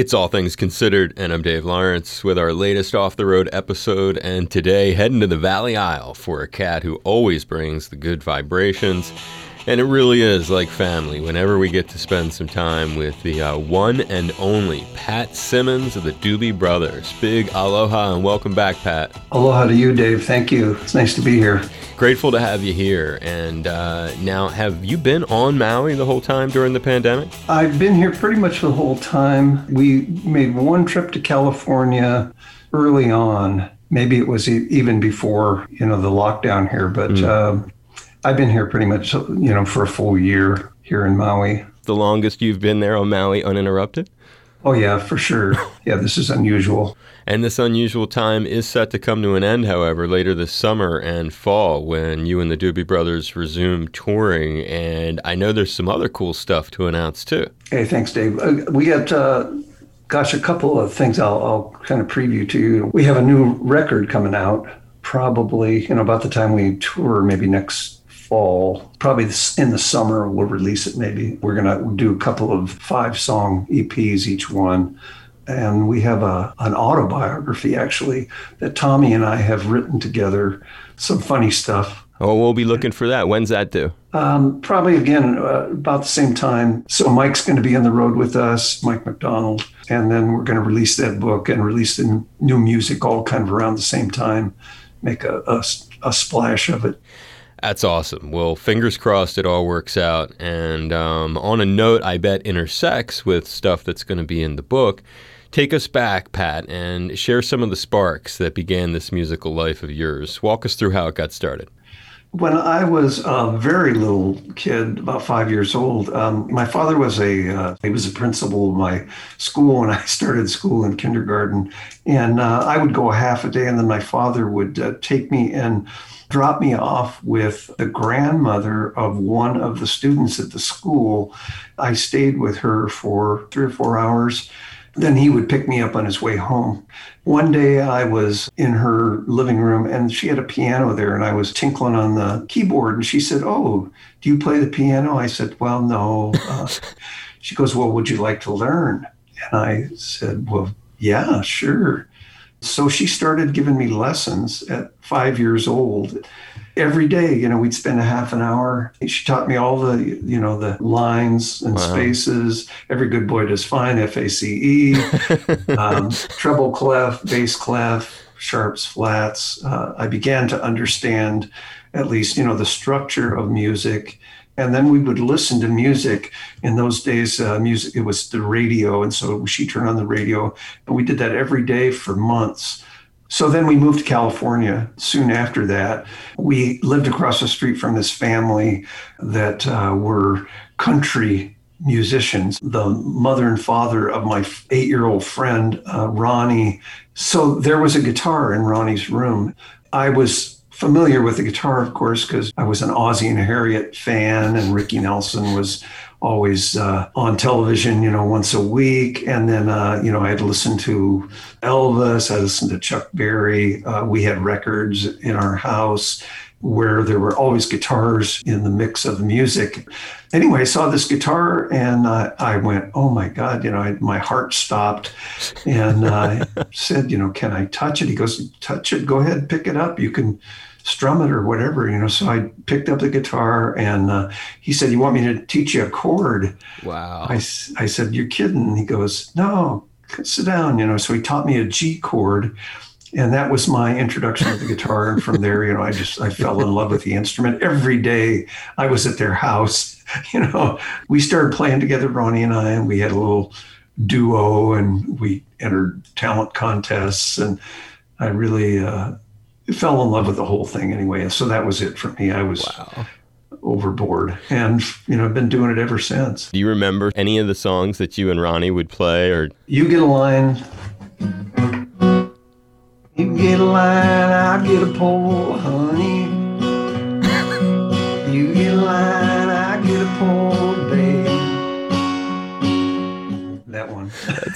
It's All Things Considered, and I'm Dave Lawrence with our latest off the road episode. And today, heading to the Valley Isle for a cat who always brings the good vibrations. And it really is like family whenever we get to spend some time with the uh, one and only Pat Simmons of the Doobie Brothers. Big aloha and welcome back, Pat. Aloha to you, Dave. Thank you. It's nice to be here. Grateful to have you here. And uh, now, have you been on Maui the whole time during the pandemic? I've been here pretty much the whole time. We made one trip to California early on. Maybe it was even before you know the lockdown here, but. Mm. I've been here pretty much, you know, for a full year here in Maui. The longest you've been there on Maui uninterrupted? Oh, yeah, for sure. Yeah, this is unusual. And this unusual time is set to come to an end, however, later this summer and fall when you and the Doobie Brothers resume touring. And I know there's some other cool stuff to announce too. Hey, thanks, Dave. Uh, we got, uh, gosh, a couple of things I'll, I'll kind of preview to you. We have a new record coming out probably, you know, about the time we tour, maybe next fall, probably in the summer, we'll release it maybe. We're going to do a couple of five song EPs each one. And we have a, an autobiography actually that Tommy and I have written together, some funny stuff. Oh, we'll be looking for that. When's that due? Um, probably again uh, about the same time. So Mike's going to be on the road with us, Mike McDonald, and then we're going to release that book and release the new music all kind of around the same time, make a, a, a splash of it. That's awesome. Well, fingers crossed it all works out. And um, on a note, I bet intersects with stuff that's going to be in the book. Take us back, Pat, and share some of the sparks that began this musical life of yours. Walk us through how it got started. When I was a very little kid, about five years old, um, my father was a uh, he was a principal of my school when I started school in kindergarten, and uh, I would go a half a day, and then my father would uh, take me and drop me off with the grandmother of one of the students at the school. I stayed with her for three or four hours. Then he would pick me up on his way home. One day I was in her living room and she had a piano there and I was tinkling on the keyboard and she said, Oh, do you play the piano? I said, Well, no. Uh, she goes, Well, would you like to learn? And I said, Well, yeah, sure. So she started giving me lessons at five years old. Every day, you know, we'd spend a half an hour. She taught me all the, you know, the lines and wow. spaces. Every good boy does fine, F A C E, um, treble clef, bass clef, sharps, flats. Uh, I began to understand at least, you know, the structure of music and then we would listen to music in those days uh, music it was the radio and so she turned on the radio and we did that every day for months so then we moved to california soon after that. We lived across the street from this family that uh, were country musicians. The mother and father of my eight-year-old friend uh, ronnie. So there was a guitar in ronnie's room. I was familiar with the guitar, of course, because I was an Ozzie and Harriet fan, and Ricky Nelson was always uh, on television, you know, once a week. And then, uh, you know, I had listened to Elvis, I listened to Chuck Berry. Uh, we had records in our house where there were always guitars in the mix of the music. Anyway, I saw this guitar and uh, I went, oh my God, you know, I, my heart stopped. And I said, you know, can I touch it? He goes, touch it, go ahead, pick it up. You can strum it or whatever, you know. So I picked up the guitar and uh, he said, You want me to teach you a chord? Wow. I, I said, You're kidding. He goes, No, sit down, you know. So he taught me a G chord. And that was my introduction to the guitar. And from there, you know, I just I fell in love with the instrument. Every day I was at their house, you know. We started playing together, Ronnie and I, and we had a little duo and we entered talent contests and I really uh, fell in love with the whole thing anyway. And so that was it for me. I was wow. overboard and, you know, I've been doing it ever since. Do you remember any of the songs that you and Ronnie would play or? You get a line. You get a line, I get a pole,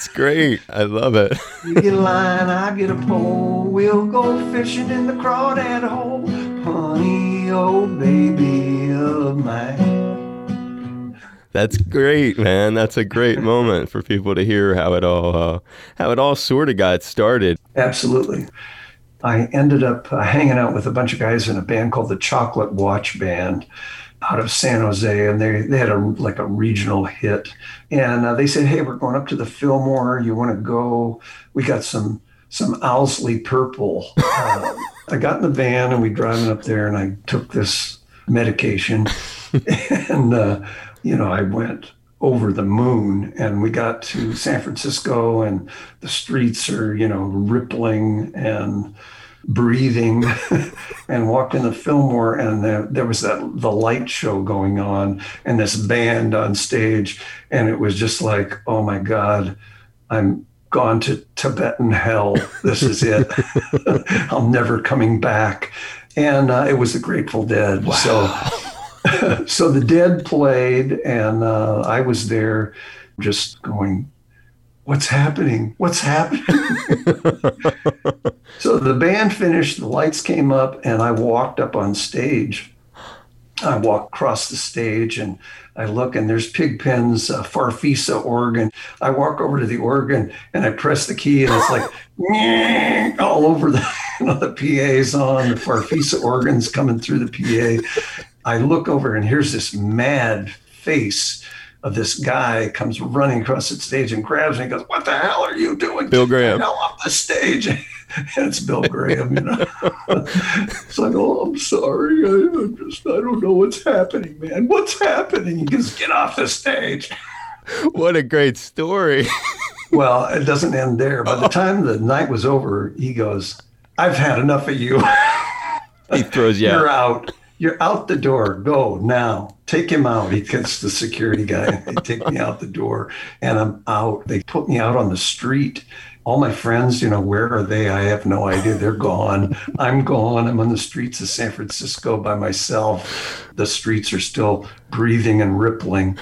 That's great. I love it. you get a line, I get a pole. We'll go fishing in the crawdad hole. Honey, oh baby of mine. That's great, man. That's a great moment for people to hear how it all uh, how it all sort of got started. Absolutely. I ended up uh, hanging out with a bunch of guys in a band called the Chocolate Watch Band out of San Jose, and they they had a like a regional hit. And uh, they said, "Hey, we're going up to the Fillmore. You want to go? We got some some Owsley Purple." Uh, I got in the van and we driving up there, and I took this medication, and uh, you know, I went over the moon and we got to San Francisco and the streets are, you know, rippling and breathing and walked in the Fillmore and there, there was that the light show going on and this band on stage and it was just like, oh my God, I'm gone to Tibetan hell. This is it. I'm never coming back. And uh, it was the Grateful Dead. Wow. So so the Dead played, and uh, I was there, just going, "What's happening? What's happening?" so the band finished, the lights came up, and I walked up on stage. I walk across the stage and I look and there's Pigpen's uh, Farfisa organ. I walk over to the organ and I press the key and it's like all over the you know, the PA's on the Farfisa organs coming through the PA. I look over and here's this mad face of this guy comes running across the stage and grabs me and goes, What the hell are you doing? Bill Graham. Hell off the stage. and it's Bill Graham, you know. it's like, oh, I'm sorry. I, I'm just, I don't know what's happening, man. What's happening? He goes, get off the stage. what a great story. well, it doesn't end there. By the oh. time the night was over, he goes, I've had enough of you. he throws you You're out. out you're out the door. Go now. Take him out. He gets the security guy. They take me out the door and I'm out. They put me out on the street. All my friends, you know, where are they? I have no idea. They're gone. I'm gone. I'm on the streets of San Francisco by myself. The streets are still breathing and rippling.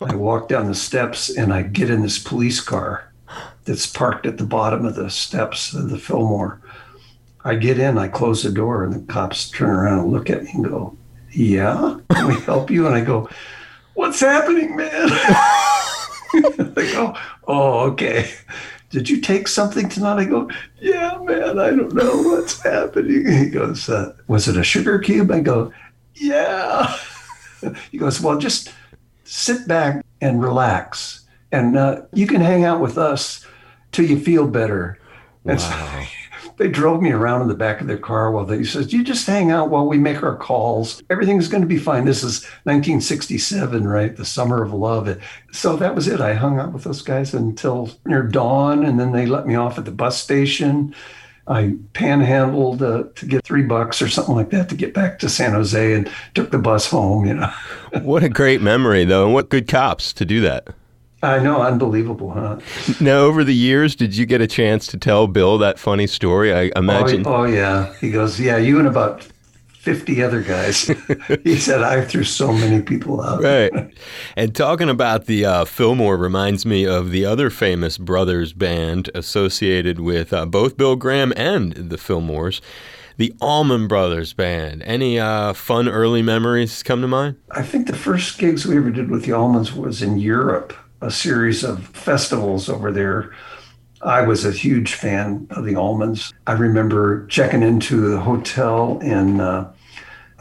I walk down the steps and I get in this police car that's parked at the bottom of the steps of the Fillmore I get in, I close the door, and the cops turn around and look at me and go, Yeah, can we help you? And I go, What's happening, man? they go, Oh, okay. Did you take something tonight? I go, Yeah, man, I don't know what's happening. He goes, uh, Was it a sugar cube? I go, Yeah. He goes, Well, just sit back and relax. And uh, you can hang out with us till you feel better. Wow. They drove me around in the back of their car while they says, "You just hang out while we make our calls. Everything's going to be fine." This is 1967, right? The summer of love. So that was it. I hung out with those guys until near dawn, and then they let me off at the bus station. I panhandled uh, to get three bucks or something like that to get back to San Jose and took the bus home. You know. what a great memory, though, and what good cops to do that. I know, unbelievable, huh? Now, over the years, did you get a chance to tell Bill that funny story? I imagine. Oh, oh yeah. He goes, yeah, you and about 50 other guys. he said, I threw so many people out. Right. And talking about the uh, Fillmore reminds me of the other famous brothers band associated with uh, both Bill Graham and the Fillmores. The Allman Brothers Band. Any uh, fun early memories come to mind? I think the first gigs we ever did with the Allmans was in Europe a series of festivals over there. I was a huge fan of the Allmans. I remember checking into the hotel in uh,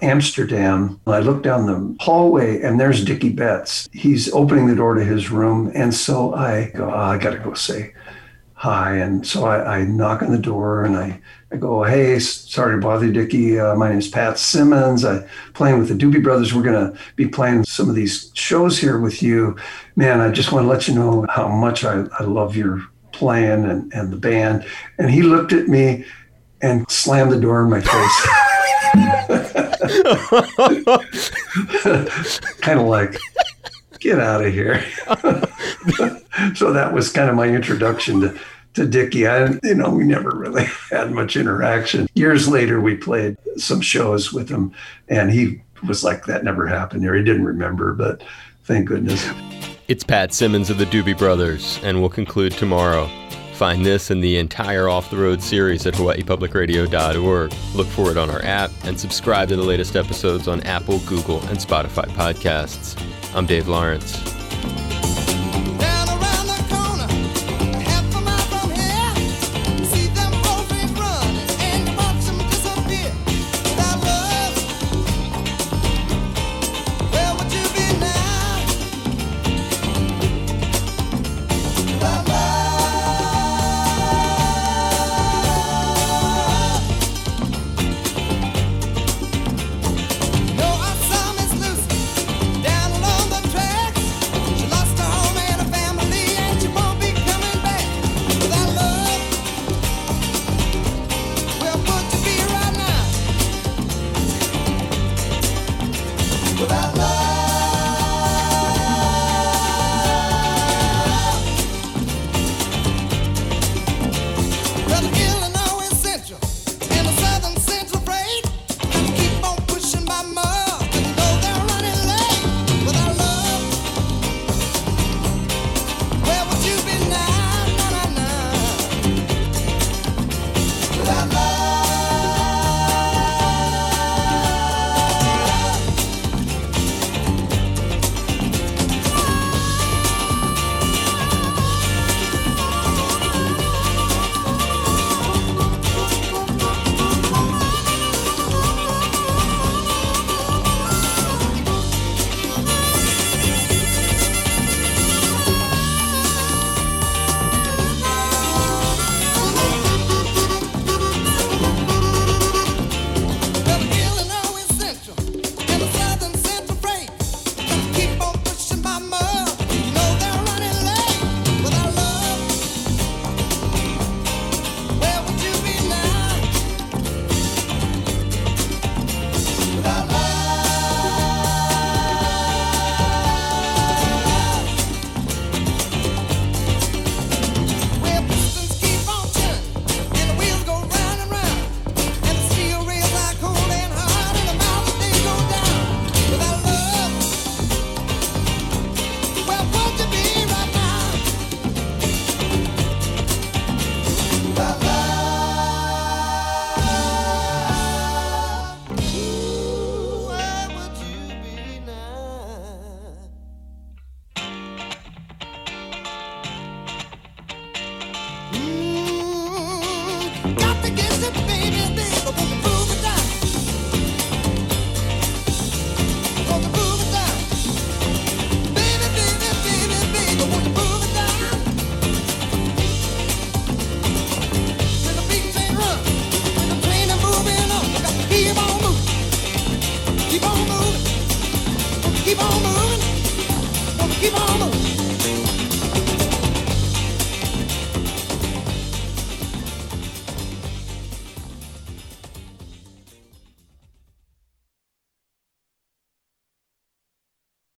Amsterdam. I look down the hallway and there's Dickey Betts. He's opening the door to his room. And so I go, oh, I got to go say hi. And so I, I, knock on the door and I, I go, hey, sorry to bother you, Dickey. Uh, my name is Pat Simmons. I'm playing with the Doobie Brothers. We're going to be playing some of these shows here with you. Man, I just want to let you know how much I, I love your playing and, and the band. And he looked at me and slammed the door in my face. kind of like, get out of here. so that was kind of my introduction to, to Dickey. I, you know, we never really had much interaction. Years later, we played some shows with him, and he was like, that never happened here. He didn't remember, but thank goodness. It's Pat Simmons of the Doobie Brothers, and we'll conclude tomorrow. Find this and the entire Off the Road series at hawaiipublicradio.org. Look for it on our app and subscribe to the latest episodes on Apple, Google, and Spotify podcasts. I'm Dave Lawrence.